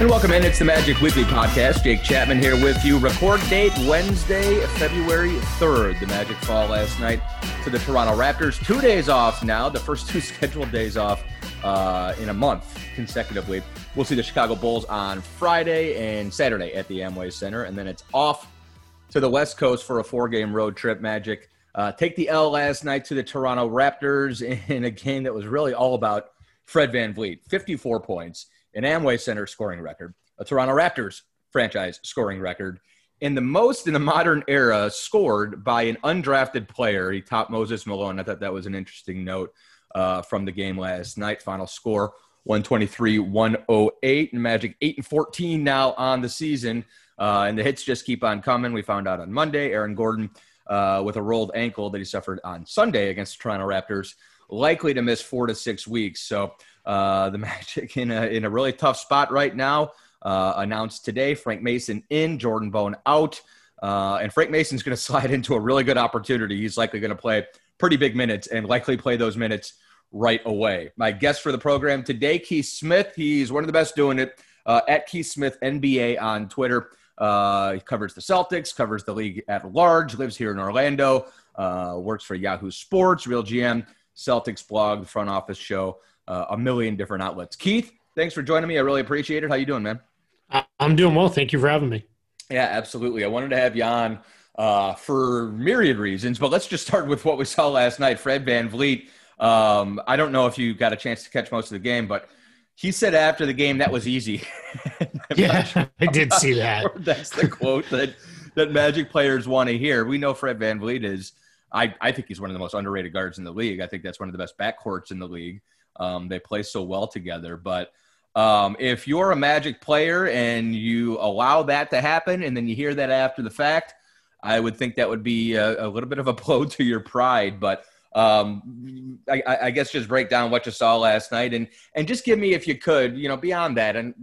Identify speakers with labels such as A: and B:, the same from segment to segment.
A: And welcome in. It's the Magic Weekly Podcast. Jake Chapman here with you. Record date Wednesday, February 3rd. The Magic fall last night to the Toronto Raptors. Two days off now, the first two scheduled days off uh, in a month consecutively. We'll see the Chicago Bulls on Friday and Saturday at the Amway Center. And then it's off to the West Coast for a four game road trip. Magic uh, take the L last night to the Toronto Raptors in a game that was really all about Fred VanVleet. 54 points an Amway Center scoring record, a Toronto Raptors franchise scoring record, and the most in the modern era scored by an undrafted player. He topped Moses Malone. I thought that was an interesting note uh, from the game last night. Final score 123 108. And Magic 8 and 14 now on the season. Uh, and the hits just keep on coming. We found out on Monday, Aaron Gordon uh, with a rolled ankle that he suffered on Sunday against the Toronto Raptors, likely to miss four to six weeks. So uh, the Magic in a, in a really tough spot right now. Uh, announced today Frank Mason in, Jordan Bone out. Uh, and Frank Mason's going to slide into a really good opportunity. He's likely going to play pretty big minutes and likely play those minutes right away. My guest for the program today, Keith Smith. He's one of the best doing it uh, at Keith Smith NBA on Twitter. Uh, he covers the Celtics, covers the league at large, lives here in Orlando, uh, works for Yahoo Sports, Real GM, Celtics blog, the front office show uh, a million different outlets. Keith, thanks for joining me. I really appreciate it. How you doing, man?
B: I'm doing well. Thank you for having me.
A: Yeah, absolutely. I wanted to have you on uh, for myriad reasons, but let's just start with what we saw last night. Fred VanVleet. Um, I don't know if you got a chance to catch most of the game, but he said after the game that was easy.
B: yeah, sure I did see that.
A: That's the quote that that Magic players want to hear. We know Fred Van VanVleet is. I, I think he's one of the most underrated guards in the league. I think that's one of the best backcourts in the league. Um, they play so well together. But um, if you're a Magic player and you allow that to happen, and then you hear that after the fact, I would think that would be a, a little bit of a blow to your pride. But um, I, I, guess just break down what you saw last night, and and just give me, if you could, you know, beyond that, and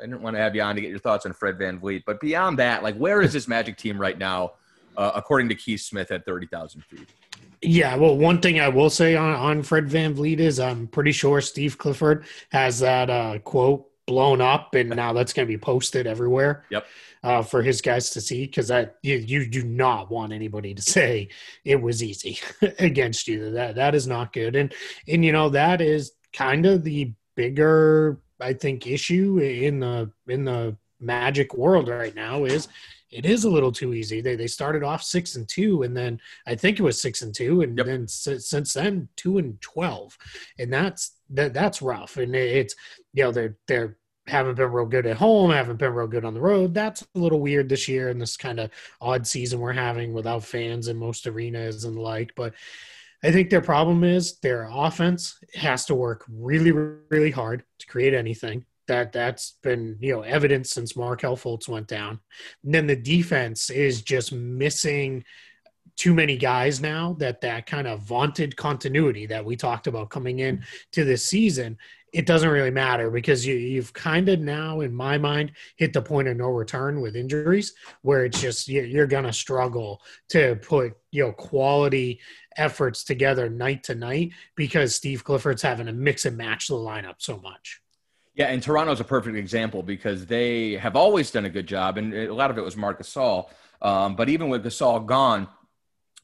A: I didn't want to have you on to get your thoughts on Fred Van VanVleet, but beyond that, like where is this Magic team right now, uh, according to Keith Smith at thirty thousand feet?
B: Yeah, well, one thing I will say on, on Fred VanVleet is I'm pretty sure Steve Clifford has that uh, quote blown up, and now that's going to be posted everywhere.
A: Yep.
B: Uh, for his guys to see, because that you, you do not want anybody to say it was easy against you. That that is not good, and and you know that is kind of the bigger I think issue in the in the Magic world right now is it is a little too easy. They they started off six and two, and then I think it was six and two, and yep. then s- since then two and twelve, and that's that that's rough. And it's you know they're they're haven't been real good at home, haven't been real good on the road. That's a little weird this year in this kind of odd season we're having without fans in most arenas and the like. But I think their problem is their offense has to work really, really hard to create anything that that's been you know evident since Markelle Fultz went down. And then the defense is just missing too many guys now that that kind of vaunted continuity that we talked about coming in to this season it doesn't really matter because you, you've kind of now in my mind hit the point of no return with injuries where it's just you're going to struggle to put you know quality efforts together night to night because steve clifford's having to mix and match the lineup so much
A: yeah, and Toronto's a perfect example because they have always done a good job, and a lot of it was Marc Gasol. Um, but even with Gasol gone,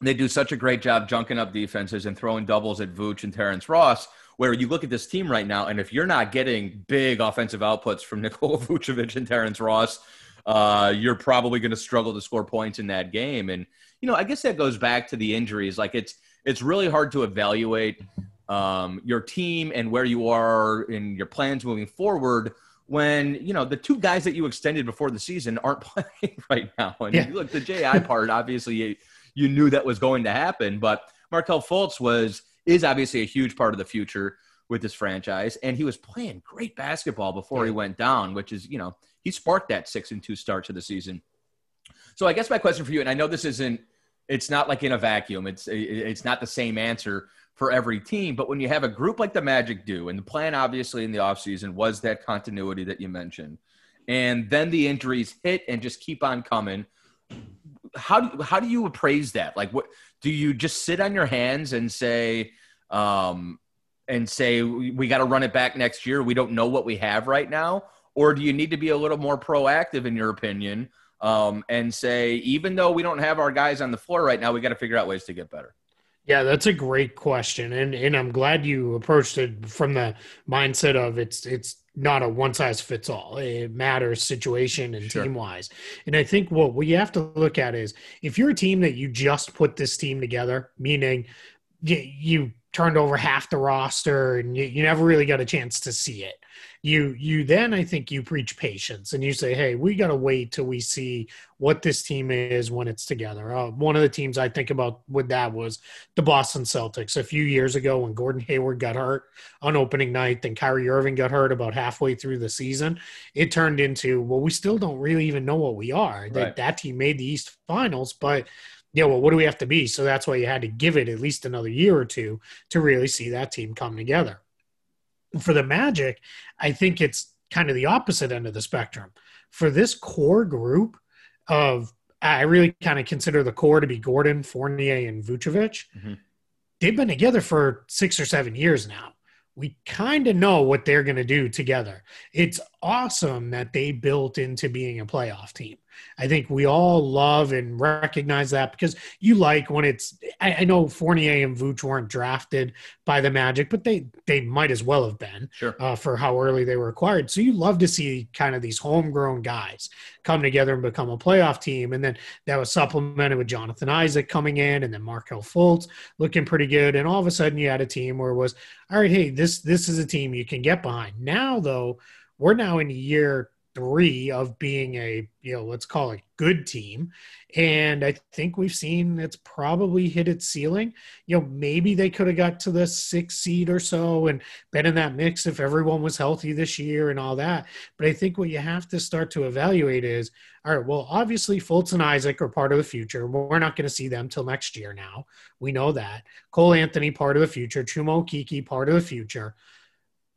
A: they do such a great job junking up defenses and throwing doubles at Vooch and Terrence Ross. Where you look at this team right now, and if you're not getting big offensive outputs from Nikola Vucevic and Terrence Ross, uh, you're probably going to struggle to score points in that game. And you know, I guess that goes back to the injuries. Like it's it's really hard to evaluate um, your team and where you are in your plans moving forward when you know the two guys that you extended before the season aren't playing right now. And yeah. look, the JI part, obviously, you, you, knew that was going to happen, but Markelle Fultz was is obviously a huge part of the future with this franchise, and he was playing great basketball before yeah. he went down, which is you know he sparked that six and two start to the season. So I guess my question for you, and I know this isn't, it's not like in a vacuum. It's it's not the same answer for every team. But when you have a group like the Magic do, and the plan obviously in the offseason was that continuity that you mentioned, and then the injuries hit and just keep on coming. How do how do you appraise that? Like, what do you just sit on your hands and say, um, and say we got to run it back next year? We don't know what we have right now, or do you need to be a little more proactive in your opinion um, and say even though we don't have our guys on the floor right now, we got to figure out ways to get better.
B: Yeah, that's a great question, and and I'm glad you approached it from the mindset of it's it's not a one size fits all. It matters situation and sure. team wise. And I think what we have to look at is if you're a team that you just put this team together, meaning you, you turned over half the roster and you, you never really got a chance to see it you you then i think you preach patience and you say hey we got to wait till we see what this team is when it's together uh, one of the teams i think about with that was the boston celtics a few years ago when gordon hayward got hurt on opening night then kyrie irving got hurt about halfway through the season it turned into well we still don't really even know what we are right. that, that team made the east finals but yeah, well, what do we have to be? So that's why you had to give it at least another year or two to really see that team come together. For the Magic, I think it's kind of the opposite end of the spectrum. For this core group of, I really kind of consider the core to be Gordon, Fournier, and Vucevic. Mm-hmm. They've been together for six or seven years now we kind of know what they're going to do together. It's awesome that they built into being a playoff team. I think we all love and recognize that because you like when it's. I, I know Fournier and Vooch weren't drafted by the Magic, but they they might as well have been
A: sure.
B: uh, for how early they were acquired. So you love to see kind of these homegrown guys come together and become a playoff team, and then that was supplemented with Jonathan Isaac coming in, and then Markelle Fultz looking pretty good, and all of a sudden you had a team where it was all right. Hey, this this is a team you can get behind. Now though, we're now in year three of being a you know let's call it good team. And i think we've seen it's probably hit its ceiling. You know maybe they could have got to the sixth seed or so and been in that mix if everyone was healthy this year and all that. But i think what you have to start to evaluate is all right well obviously fultz and isaac are part of the future. We're not going to see them till next year now. We know that. Cole anthony part of the future. Chuma okeke part of the future.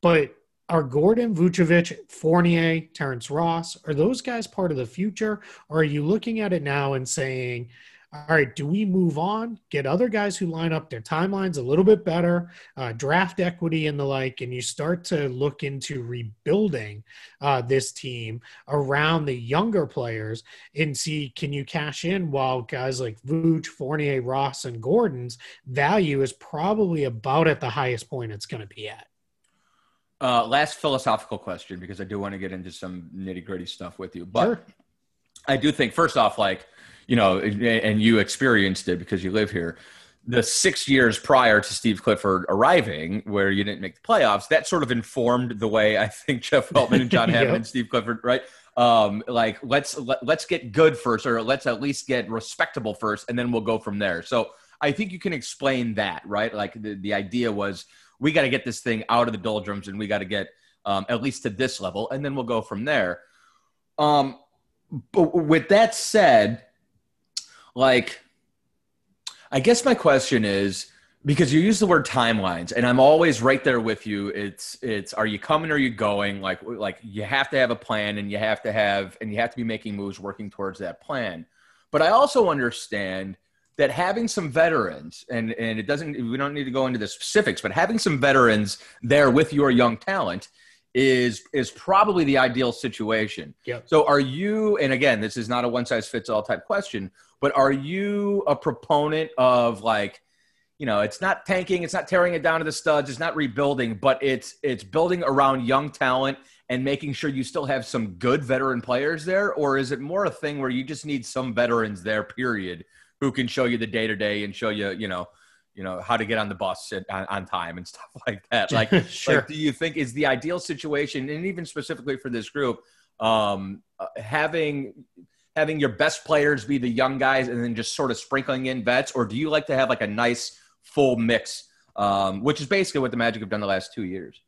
B: But are Gordon, Vucevic, Fournier, Terrence Ross, are those guys part of the future? Or are you looking at it now and saying, all right, do we move on, get other guys who line up their timelines a little bit better, uh, draft equity and the like, and you start to look into rebuilding uh, this team around the younger players and see can you cash in while guys like Vooch, Fournier, Ross, and Gordon's value is probably about at the highest point it's going to be at.
A: Uh, last philosophical question because I do want to get into some nitty gritty stuff with you. But sure. I do think, first off, like, you know, and you experienced it because you live here. The six years prior to Steve Clifford arriving, where you didn't make the playoffs, that sort of informed the way I think Jeff Weltman and John Hammond and Steve Clifford, right? Um, like let's let, let's get good first, or let's at least get respectable first, and then we'll go from there. So I think you can explain that, right? Like the, the idea was we got to get this thing out of the doldrums and we got to get um, at least to this level, and then we'll go from there. Um, but with that said, like, I guess my question is because you use the word timelines, and I'm always right there with you. It's it's are you coming or are you going? Like like you have to have a plan, and you have to have and you have to be making moves, working towards that plan. But I also understand that having some veterans and and it doesn't we don't need to go into the specifics but having some veterans there with your young talent is is probably the ideal situation.
B: Yep.
A: So are you and again this is not a one size fits all type question but are you a proponent of like you know it's not tanking it's not tearing it down to the studs it's not rebuilding but it's it's building around young talent and making sure you still have some good veteran players there or is it more a thing where you just need some veterans there period who can show you the day to day and show you, you know, you know how to get on the bus on, on, time and stuff like that. Like,
B: sure.
A: like, do you think is the ideal situation, and even specifically for this group, um, uh, having having your best players be the young guys and then just sort of sprinkling in vets, or do you like to have like a nice full mix, um, which is basically what the Magic have done the last two years?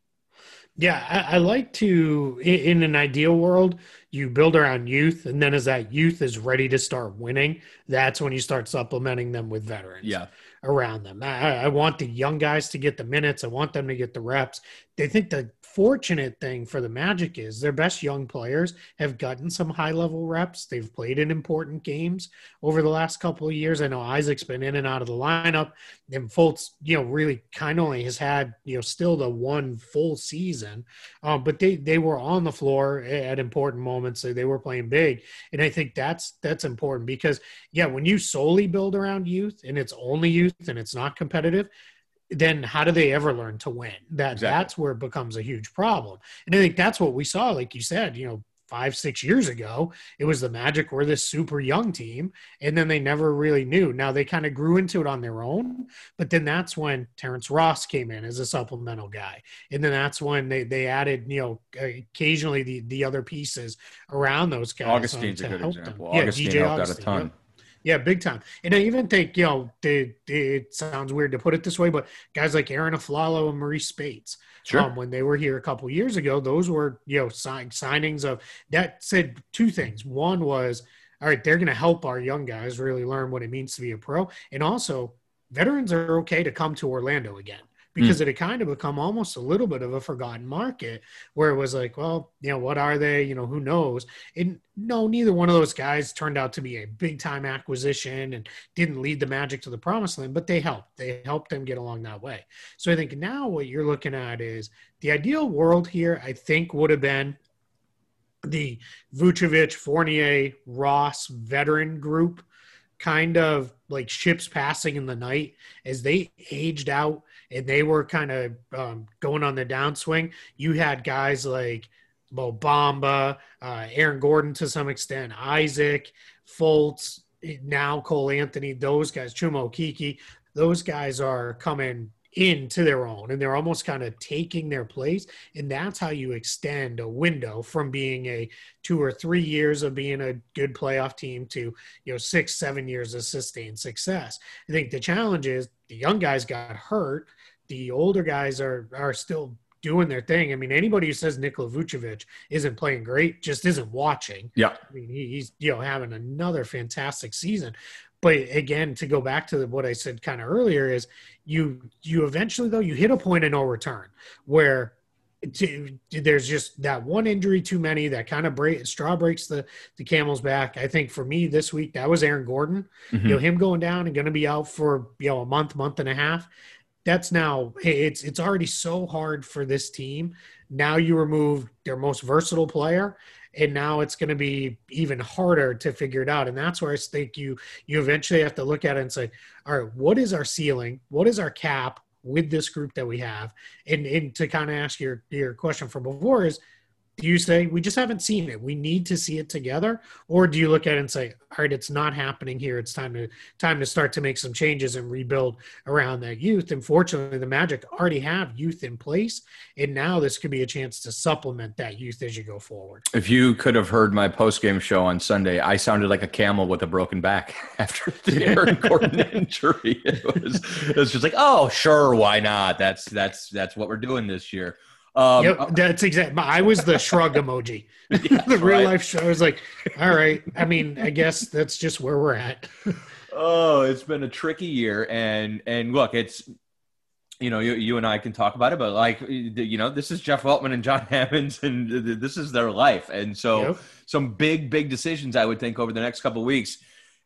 B: Yeah, I, I, like to, in an ideal world, you build around youth, and then as that youth is ready to start winning, that's when you start supplementing them with veterans.
A: Yeah.
B: Around them, I, I want the young guys to get the minutes. I want them to get the reps. They think the fortunate thing for the Magic is their best young players have gotten some high level reps. They've played in important games over the last couple of years. I know Isaac's been in and out of the lineup, and Fultz, you know, really kind of only has had, you know, still the one full season. Um, but they they were on the floor at important moments. So they were playing big, and I think that's that's important because yeah, when you solely build around youth and it's only youth and it's not competitive, then how do they ever learn to win? That exactly. that's where it becomes a huge problem. And I think that's what we saw, like you said, you know, five, six years ago, it was the Magic were this super young team, and then they never really knew. Now they kind of grew into it on their own, but then that's when Terrence Ross came in as a supplemental guy, and then that's when they they added, you know, occasionally the the other pieces around those guys.
A: Augustin's a good example. Them. Augustin yeah, DJ helped Augustin, out a ton. Yep.
B: Yeah, big time. And I even think, you know, they, they, it sounds weird to put it this way, but guys like Aaron Afflalo and Marreese Speights, sure. Um, when they were here a couple years ago, those were, you know, sign, signings of that said two things. One was, all right, they're going to help our young guys really learn what it means to be a pro. And also, veterans are okay to come to Orlando again because mm. it had kind of become almost a little bit of a forgotten market where it was like, well, you know, what are they? You know, who knows? And no, neither one of those guys turned out to be a big time acquisition and didn't lead the Magic to the promised land, but they helped. They helped them get along that way. So I think now what you're looking at is the ideal world here, I think, would have been the Vucevic, Fournier, Ross veteran group kind of like ships passing in the night as they aged out and they were kind of um, going on the downswing. You had guys like Mo Bamba, uh, Aaron Gordon to some extent, Isaac, Fultz, now Cole Anthony, those guys, Chuma Okeke, those guys are coming into their own and they're almost kind of taking their place and that's how you extend a window from being a two or three years of being a good playoff team to you know six seven years of sustained success i think the challenge is the young guys got hurt the older guys are are still doing their thing. I mean, anybody who says Nikola Vucevic isn't playing great just isn't watching.
A: Yeah.
B: I mean, he, he's, you know, having another fantastic season. But again, to go back to what I said kind of earlier is you you eventually though you hit a point of no return where to, there's just that one injury too many that kind of break straw breaks the the camel's back. I think for me this week that was Aaron Gordon. Mm-hmm. You know him going down and going to be out for you know a month, month and a half. That's now it's it's already so hard for this team. Now you remove their most versatile player, and now it's going to be even harder to figure it out and that's where i think you you eventually have to look at it and say all right what is our ceiling what is our cap with this group that we have. And, and to kind of ask your your question from before is do you say we just haven't seen it. We need to see it together? Or do you look at it and say all right it's not happening here. It's time to time to start to make some changes and rebuild around that youth. Unfortunately, the magic already have youth in place. And now this could be a chance to supplement that youth as you go forward.
A: If you could have heard my post-game show on sunday i sounded like a camel with a broken back after the aaron gordon injury. It was, it was just like oh sure why not? That's that's that's what we're doing this year
B: um, yep, that's exactly. I was the shrug emoji. the real right. life show. I was like, all right. I mean, I guess that's just where we're at.
A: oh, it's been a tricky year, and and look, it's you know, you, you and I can talk about it, but like, you know, this is Jeff Weltman and John Hammonds, and this is their life. And so, yep. some big, big decisions I would think over the next couple weeks.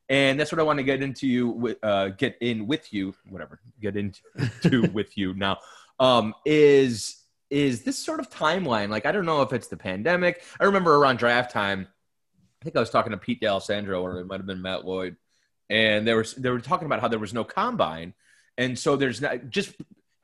A: And that's what I want to get into you, uh, get in with you, whatever, get into with you now, um, is is this sort of timeline. Like, I don't know if it's the pandemic. I remember around draft time, I think I was talking to Pete D'Alessandro, or it might have been Matt Lloyd, and they were they were talking about how there was no combine, and so there's not just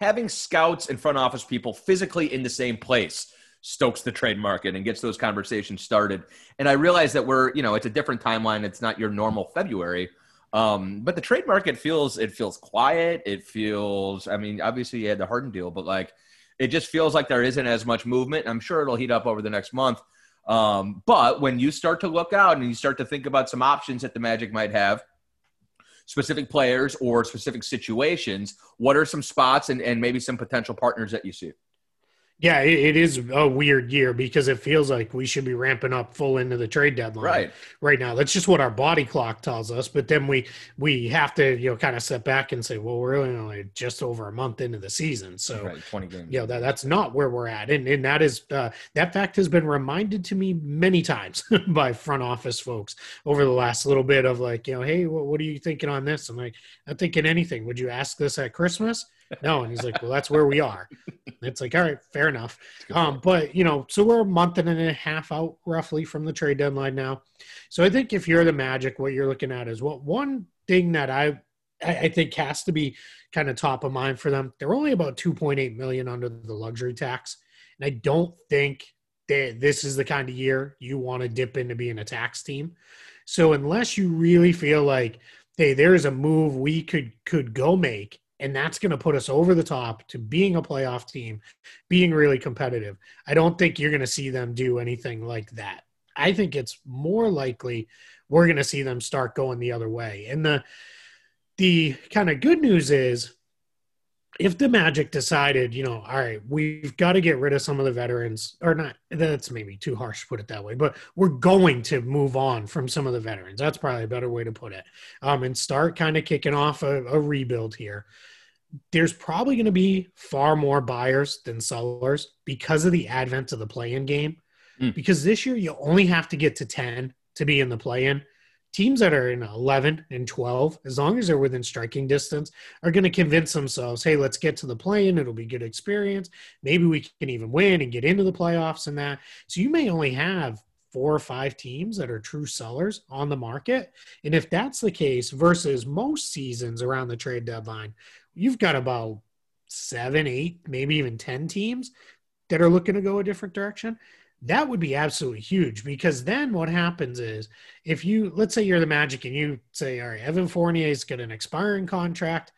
A: having scouts and front office people physically in the same place stokes the trade market and gets those conversations started. And I realize that we're, you know, it's a different timeline. It's not your normal February. Um, but the trade market feels it feels quiet. It feels, I mean, obviously you had the Harden deal, but like it just feels like there isn't as much movement. I'm sure it'll heat up over the next month. Um, but when you start to look out and you start to think about some options that the Magic might have, specific players or specific situations, what are some spots and, and maybe some potential partners that you see?
B: Yeah, it, it is a weird year because it feels like we should be ramping up full into the trade deadline
A: Right.
B: right now. That's just what our body clock tells us. But then we we have to you know kind of step back and say, well, we're really only just over a month into the season, so
A: right, 20 games.
B: you know that that's not where we're at, and and that is uh, that fact has been reminded to me many times by front office folks over the last little bit of like you know, hey, what, what are you thinking on this? I'm like, not thinking anything. Would you ask this at Christmas? No, and he's like, well, that's where we are. It's like, all right, fair enough. Um, but you know, so we're a month and a half out roughly from the trade deadline now. So I think if you're the Magic, what you're looking at is what one thing that I I think has to be kind of top of mind for them. They're only about 2.8 million under the luxury tax, and I don't think that this is the kind of year you want to dip into being a tax team. So unless you really feel like, hey, there's a move we could could go make, and that's going to put us over the top to being a playoff team, being really competitive. I don't think you're going to see them do anything like that. I think it's more likely we're going to see them start going the other way. And the the kind of good news is if the Magic decided, you know, all right, we've got to get rid of some of the veterans, or not, that's maybe too harsh to put it that way, but we're going to move on from some of the veterans. That's probably a better way to put it. Um, and start kind of kicking off a, a rebuild here. There's probably going to be far more buyers than sellers because of the advent of the play in game.
A: Mm.
B: Because this year, you only have to get to 10 to be in the play in teams that are in 11 and 12 as long as they're within striking distance are going to convince themselves hey let's get to the play-in. It'll be good experience. Maybe we can even win and get into the playoffs and that. So you may only have four or five teams that are true sellers on the market. And if that's the case versus most seasons around the trade deadline you've got about seven eight maybe even ten teams that are looking to go a different direction that would be absolutely huge because then what happens is if you let's say you're the magic and you say all right evan fournier's got an expiring contract.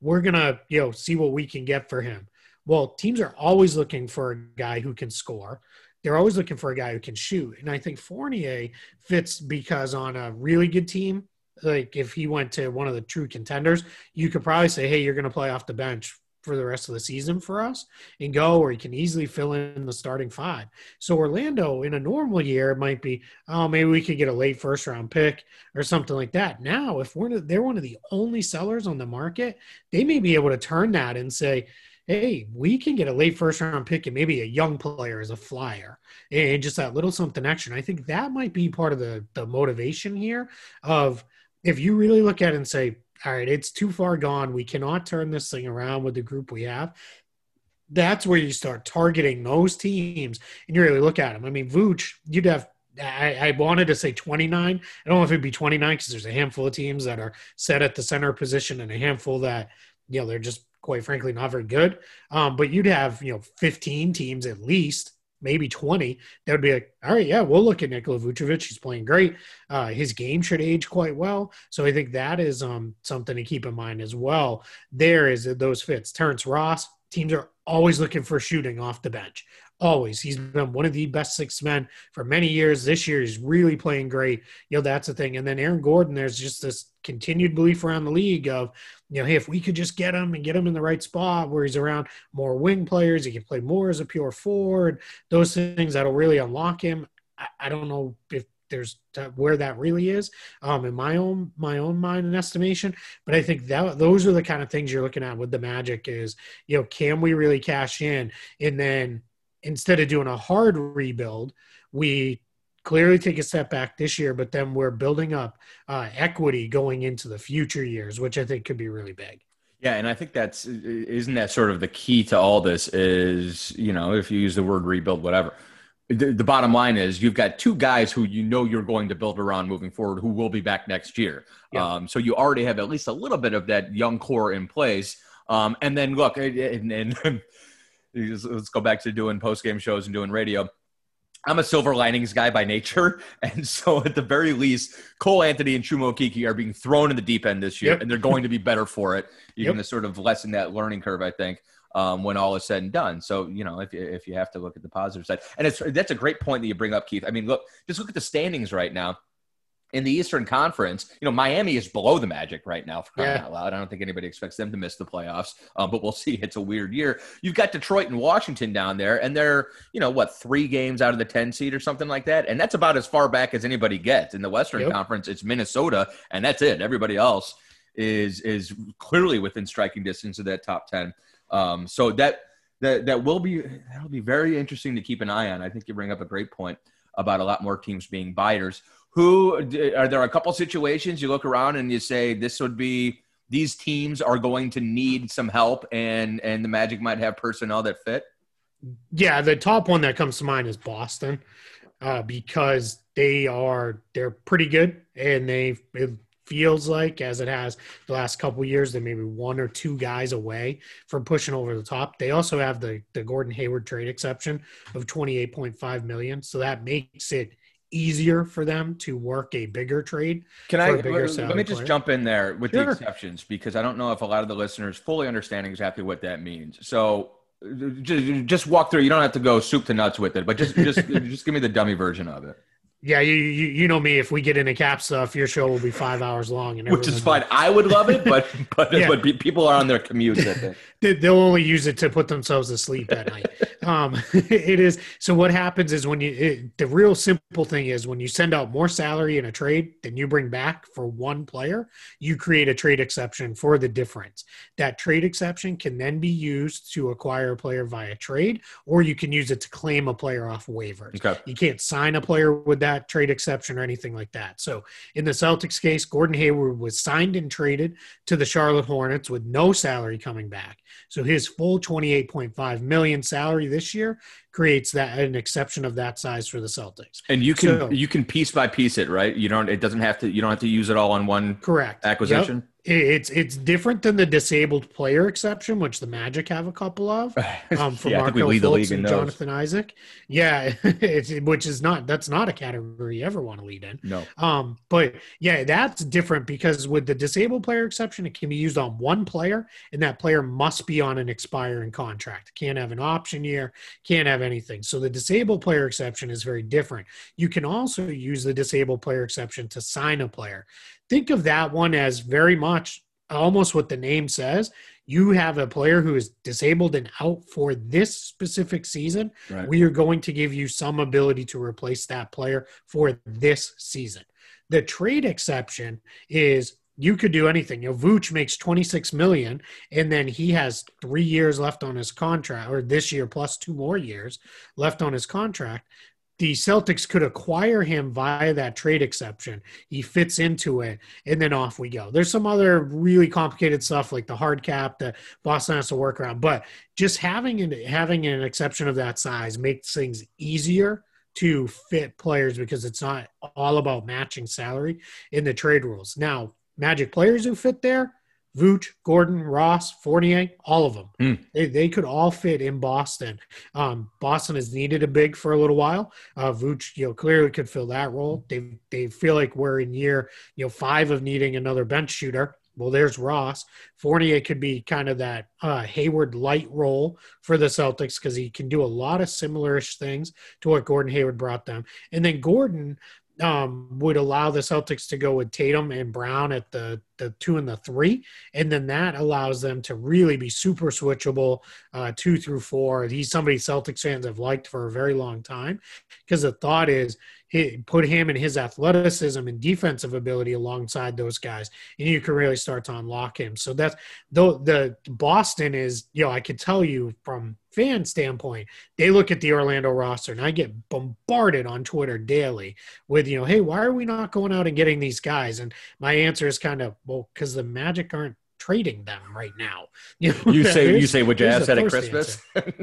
B: We're gonna you know see what we can get for him. Well teams are always looking for a guy who can score. They're always looking for a guy who can shoot. And i think fournier fits because on a really good team like if he went to one of the true contenders you could probably say hey you're gonna play off the bench for the rest of the season for us and go or he can easily fill in the starting five. So Orlando in a normal year might be, oh, maybe we could get a late first round pick or something like that. Now, if we're they're one of the only sellers on the market, they may be able to turn that and say, hey, we can get a late first round pick and maybe a young player as a flyer and just that little something extra. And I think that might be part of the the motivation here of if you really look at it and say, all right, it's too far gone. We cannot turn this thing around with the group we have. That's where you start targeting those teams and you really look at them. I mean, Vooch, you'd have, I, I wanted to say 29. I don't know if it'd be 29 because there's a handful of teams that are set at the center position and a handful that, you know, they're just quite frankly not very good. Um, but you'd have, you know, 15 teams at least maybe 20, that would be like, all right, yeah, we'll look at Nikola Vucevic. He's playing great. Uh, his game should age quite well. So I think that is um, something to keep in mind as well. There is those fits. Terrence Ross, teams are always looking for shooting off the bench. Always. He's been one of the best six men for many years. This year, he's really playing great. You know, that's the thing. And then Aaron Gordon, there's just this continued belief around the league of, you know, hey, if we could just get him and get him in the right spot where he's around more wing players, he can play more as a pure forward, those things that'll really unlock him. I, I don't know if there's where that really is um, in my own my own mind and estimation but i think that those are the kind of things you're looking at with the magic is you know can we really cash in and then instead of doing a hard rebuild we clearly take a step back this year but then we're building up uh, equity going into the future years which i think could be really big
A: Yeah, and I think that's isn't that sort of the key to all this is, you know, if you use the word rebuild whatever. The, the bottom line is you've got two guys who you know you're going to build around moving forward who will be back next year.
B: Yeah.
A: Um, so you already have at least a little bit of that young core in place. Um, and then look, and, and let's go back to doing post game shows and doing radio. I'm a silver linings guy by nature, and so at the very least, Cole Anthony and Chuma Okeke are being thrown in the deep end this year,
B: Yep.
A: and they're going to be better for it. You're going to sort of lessen that learning curve, I think, um, when all is said and done. So you know, if if you have to look at the positive side, and it's that's a great point that you bring up, Keith. I mean, look, just look at the standings right now. In the Eastern Conference, you know, Miami is below the Magic right now. For crying
B: Yeah.
A: out loud, I don't think anybody expects them to miss the playoffs, uh, but we'll see. It's a weird year. You've got Detroit and Washington down there, and they're you know what three games out of the ten seed or something like that, and that's about as far back as anybody gets in the Western
B: Yep.
A: Conference. It's Minnesota, and that's it. Everybody else is is clearly within striking distance of that top ten. Um, so that that that will be that'll be very interesting to keep an eye on. I think you bring up a great point about a lot more teams being buyers. Who are there a couple situations you look around and you say this would be these teams are going to need some help and and the Magic might have personnel that fit.
B: Yeah, the top one that comes to mind is Boston, uh, because they are they're pretty good, and they it feels like as it has the last couple years, they maybe one or two guys away from pushing over the top. They also have the the Gordon Hayward trade exception of twenty eight point five million, so that makes it easier for them to work a bigger trade.
A: Can I let, let me just
B: player.
A: jump in there with the exceptions because I don't know if a lot of the listeners fully understand exactly what that means. So just, just walk through. You don't have to go soup to nuts with it, but just just just give me the dummy version of it.
B: Yeah, you you, you know me. If we get into cap stuff, your show will be five hours long, and
A: Which is fine. I would love it, but but
B: Yeah.
A: but people are on their commutes. I think.
B: they- they'll only use it to put themselves to sleep at night. Um, it is so. What happens is when you it, the real simple thing is when you send out more salary in a trade than you bring back for one player, you create a trade exception for the difference. That trade exception can then be used to acquire a player via trade, or you can use it to claim a player off waivers.
A: Okay.
B: You can't sign a player with that trade exception or anything like that. So in the Celtics case, Gordon Hayward was signed and traded to the Charlotte Hornets with no salary coming back. So his full 28.5 million salary this year creates that an exception of that size for the Celtics.
A: And you can
B: So-
A: you can piece by piece it, right? You don't. It doesn't have to. You don't have to use it all on one
B: Correct.
A: acquisition.
B: Yep. It's it's different than the disabled player exception, which the Magic have a couple of. Um, from
A: yeah, I think we
B: Markelle
A: lead the
B: Fultz and. Jonathan Isaac. Yeah, it's, which is not that's not a category you ever want to lead in.
A: No.
B: Um, but yeah, that's different because with the disabled player exception, it can be used on one player, and that player must be on an expiring contract. Can't have an option year, can't have anything. So the disabled player exception is very different. You can also use the disabled player exception to sign a player. Think of that one as very much almost what the name says. You have a player who is disabled and out for this specific season
A: Right.
B: we are going to give you some ability to replace that player for this season. The trade exception is you could do anything. You know, Vooch makes 26 million and then he has three years left on his contract, or this year plus two more years left on his contract. The Celtics could acquire him via that trade exception. He fits into it, and then off we go. There's some other really complicated stuff like the hard cap that Boston has to work around, but just having an having an exception of that size makes things easier to fit players because it's not all about matching salary in the trade rules. Now, Magic players who fit there, Vooch, Gordon, Ross, Fournier, all of them.
A: Hmm.
B: They, they could all fit in Boston. Um, Boston has needed a big for a little while. Uh, Vooch, you know, clearly could fill that role. They they feel like we're in year, you know, five of needing another bench shooter. Well, there's Ross. Fournier could be kind of that uh, Hayward light role for the Celtics because he can do a lot of similar-ish things to what Gordon Hayward brought them. And then Gordon um, would allow the Celtics to go with Tatum and Brown at the the two and the three, and then that allows them to really be super switchable uh, two through four. He's somebody Celtics fans have liked for a very long time because the thought is he, put him and his athleticism and defensive ability alongside those guys, and you can really start to unlock him. So that's the the Boston is you know I could tell you from fan standpoint they look at the Orlando roster and I get bombarded on Twitter daily with you know hey why are we not going out and getting these guys and my answer is kind of well because the Magic aren't trading them right now. You, know,
A: You say you say would you ask that at Christmas?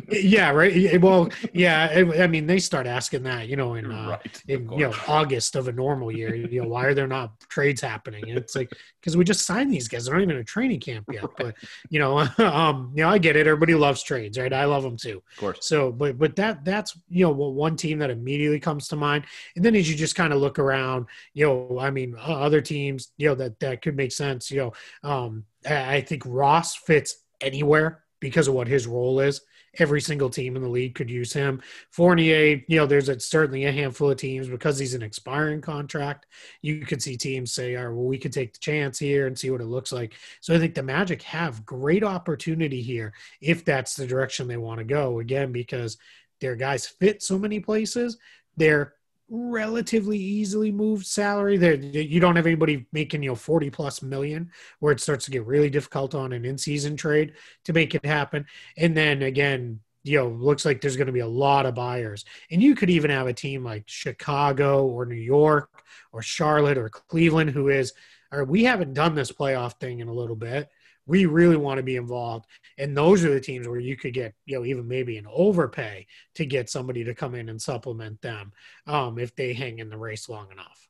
B: yeah, right. Well, yeah. I mean, they start asking that, you know, in uh,
A: right.
B: in you know. August of a normal year. You know, why are there not trades happening? And it's like because we just signed these guys. They're not even in a training camp yet. But you know, um, you know, I get it. Everybody loves trades, right? I love them too.
A: Of course.
B: So, but but that that's you know one team that immediately comes to mind. And then as you just kind of look around, you know, I mean, uh, other teams, you know, that that could make sense. You know, um, I think Ross fits anywhere because of what his role is. Every single team in the league could use him. Fournier, you know, there's a, certainly a handful of teams because he's an expiring contract. You could see teams say, "All right, well, we could take the chance here and see what it looks like." So I think the Magic have great opportunity here if that's the direction they want to go. Again, because their guys fit so many places, they're relatively easily moved salary. There, you don't have anybody making you know forty plus million, where it starts to get really difficult on an in season trade to make it happen. And then again, you know, looks like there's going to be a lot of buyers, and you could even have a team like Chicago or New York or Charlotte or Cleveland who is, or we haven't done this playoff thing in a little bit we really want to be involved. And those are the teams where you could get, you know, even maybe an overpay to get somebody to come in and supplement them um, if they hang in the race long enough.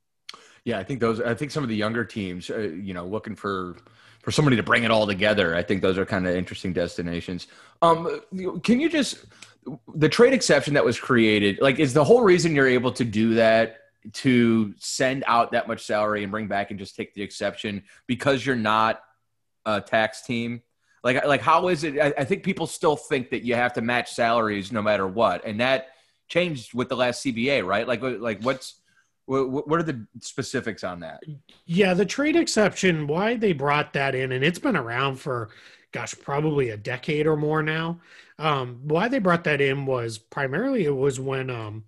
A: Yeah, I think those. I think some of the younger teams, uh, you know, looking for for somebody to bring it all together. I think those are kind of interesting destinations. Um, can you just the trade exception that was created? Like, is the whole reason you're able to do that to send out that much salary and bring back and just take the exception because you're not uh, tax team? Like, like how is it? I, I think people still think that you have to match salaries no matter what, and that changed with the last CBA, right? Like, like what's what, what are the specifics on that?
B: Yeah, the trade exception. Why they brought that in, and it's been around for, gosh, probably a decade or more now. Um, why they brought that in was primarily it was when um,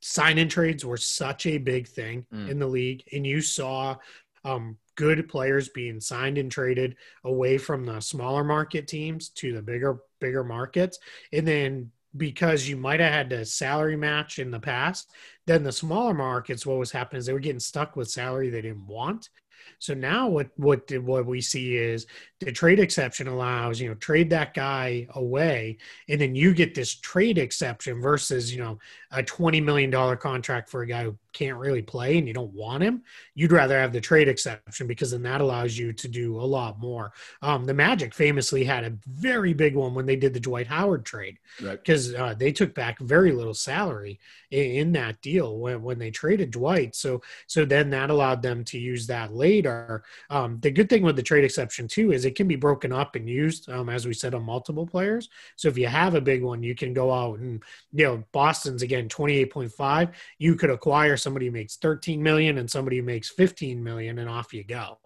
B: sign in trades were such a big thing mm. in the league, and you saw um, good players being signed and traded away from the smaller market teams to the bigger bigger markets. And then because you might have had to salary match in the past then the smaller markets what was happening is they were getting stuck with salary they didn't want so now what what what we see is the trade exception allows you know trade that guy away, and then you get this trade exception versus you know a twenty million dollar contract for a guy who can't really play and you don't want him. You'd rather have the trade exception because then that allows you to do a lot more. Um, the Magic famously had a very big one when they did the Dwight Howard trade because right. uh, they took back very little salary in, in that deal when when they traded Dwight. So so then that allowed them to use that later. Um, the good thing with the trade exception too is it can be broken up and used, um, as we said, on multiple players. So if you have a big one, you can go out and you know Boston's again twenty eight point five. You could acquire somebody who makes thirteen million and somebody who makes fifteen million, and off you go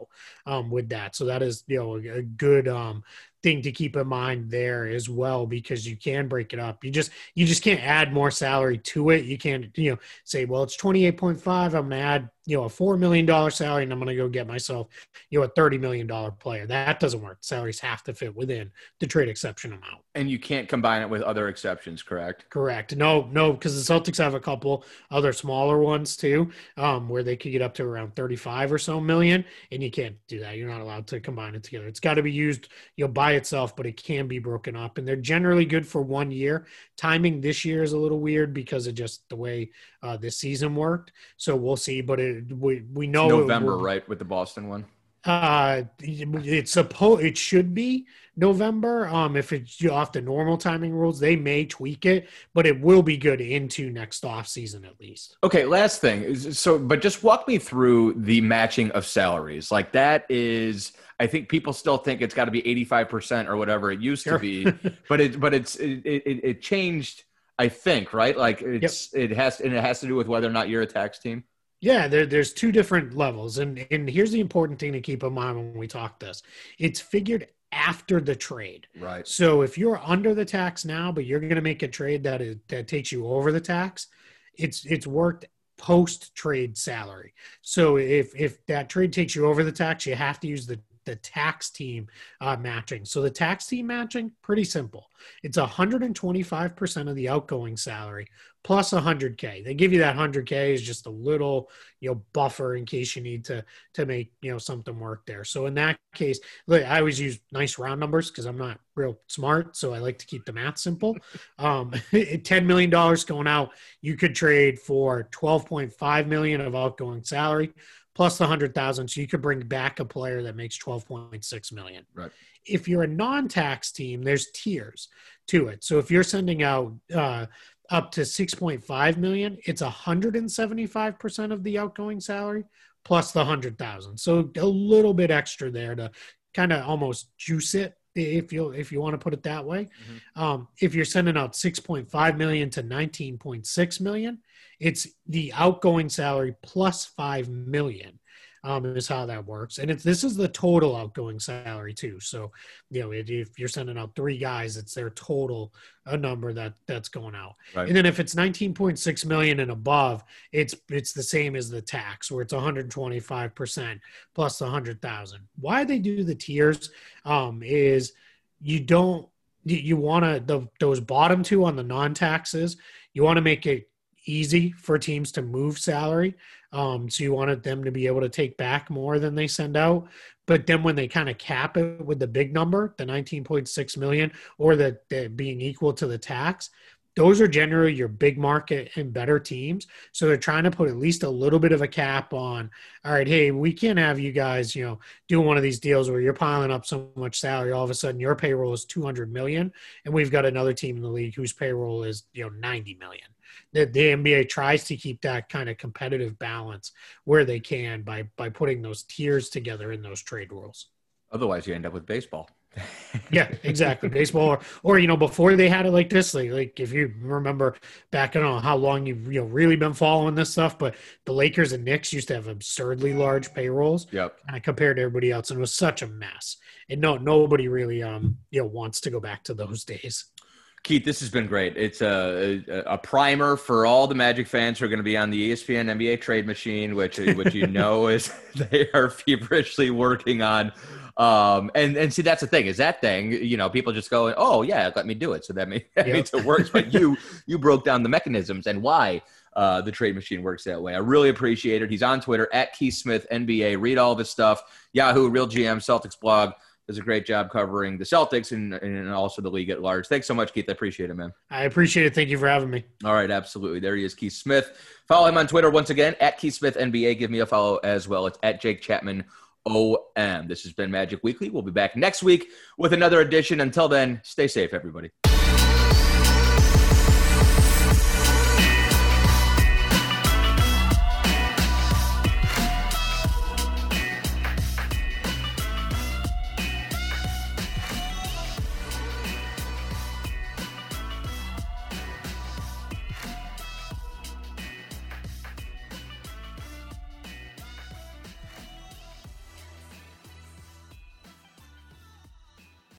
B: um, with that. So that is you know a good um, thing to keep in mind there as well because you can break it up. You just you just can't add more salary to it. You can't you know say well it's 28.5 I'm going to add you know a 4 million dollar salary and I'm going to go get myself you know a 30 million dollar player. That doesn't work. Salaries have to fit within the trade exception amount.
A: And you can't combine it with other exceptions, correct?
B: Correct. No, no because the Celtics have a couple other smaller ones too um, where they could get up to around 35 or so million and you can't do that. You're not allowed to combine it together. It's got to be used you know by itself, but it can be broken up. And they're generally good for one year. Timing this year is a little weird because of just the way uh, this season worked. So we'll see. But it, we we know
A: November, right, with the Boston one.
B: Uh, it's supposed it should be November. Um, if it's off the normal timing rules, they may tweak it, but it will be good into next off season at least.
A: Okay, last thing. So, but just walk me through the matching of salaries. Like that is, I think people still think it's got to be eighty five percent or whatever it used sure. to be, but it, but it's it, it, it changed. I think right. Like it's yep. it has and it has to do with whether or not you're a tax team.
B: Yeah, there, there's two different levels, and and here's the important thing to keep in mind when we talk this: it's figured after the trade.
A: Right.
B: So if you're under the tax now, but you're going to make a trade that is that takes you over the tax, it's it's worked post trade salary. So if if that trade takes you over the tax, you have to use the the tax team uh, matching. So the tax team matching, pretty simple. It's 125% of the outgoing salary plus 100k. They give you that 100k is just a little, you know, buffer in case you need to to make you know something work there. So in that case, look, I always use nice round numbers because I'm not real smart, so I like to keep the math simple. Um, 10 million dollars going out, you could trade for 12.5 million of outgoing salary plus the 100,000 so you could bring back a player that makes 12.6 million.
A: Right.
B: If you're a non-tax team, there's tiers to it. So if you're sending out uh, up to 6.5 million, it's 175% of the outgoing salary plus the 100,000. So a little bit extra there to kind of almost juice it if you if you want to put it that way. Mm-hmm. Um, if you're sending out 6.5 million to 19.6 million, it's the outgoing salary plus 5 million um, is how that works. And it's this is the total outgoing salary too. So, you know, if you're sending out three guys, it's their total a number that that's going out. Right. And then if it's 19.6 million and above, it's it's the same as the tax where it's 125 percent plus 100,000. Why they do the tiers um, is you don't you, you want to the those bottom two on the non taxes. You want to make it easy for teams to move salary. Um, so you wanted them to be able to take back more than they send out. But then when they kind of cap it with the big number, the 19.6 million, or the, the being equal to the tax, those are generally your big market and better teams. So they're trying to put at least a little bit of a cap on, all right, hey, we can't have you guys, you know, doing one of these deals where you're piling up so much salary. All of a sudden your payroll is 200 million. And we've got another team in the league whose payroll is, you know, 90 million the, the NBA tries to keep that kind of competitive balance where they can by by putting those tiers together in those trade rules.
A: Otherwise, you end up with baseball.
B: yeah, exactly. Baseball, or, or you know, before they had it like this, like, like if you remember back, I don't know how long you've you know really been following this stuff, but the Lakers and Knicks used to have absurdly large payrolls.
A: Yep.
B: Of compared to everybody else, and it was such a mess. And no, nobody really um you know wants to go back to those days.
A: Keith, this has been great. It's a, a, a primer for all the Magic fans who are going to be on the ESPN NBA trade machine, which which you know is they are feverishly working on. Um, and and see that's the thing is that thing you know people just go oh yeah let me do it so that, means, that yep. means it works but you you broke down the mechanisms and why uh, the trade machine works that way. I really appreciate it. He's on Twitter at Keith Smith NBA. Read all of his stuff. Yahoo, Real GM, Celtics blog does a great job covering the Celtics and, and also the league at large. Thanks so much, Keith. I appreciate it, man.
B: I appreciate it. Thank you for having me.
A: All right, absolutely. There he is, Keith Smith. Follow him on Twitter once again at Keith Smith NBA. Give me a follow as well. It's at Jake Chapman OM. This has been Magic Weekly. We'll be back next week with another edition. Until then, stay safe, everybody.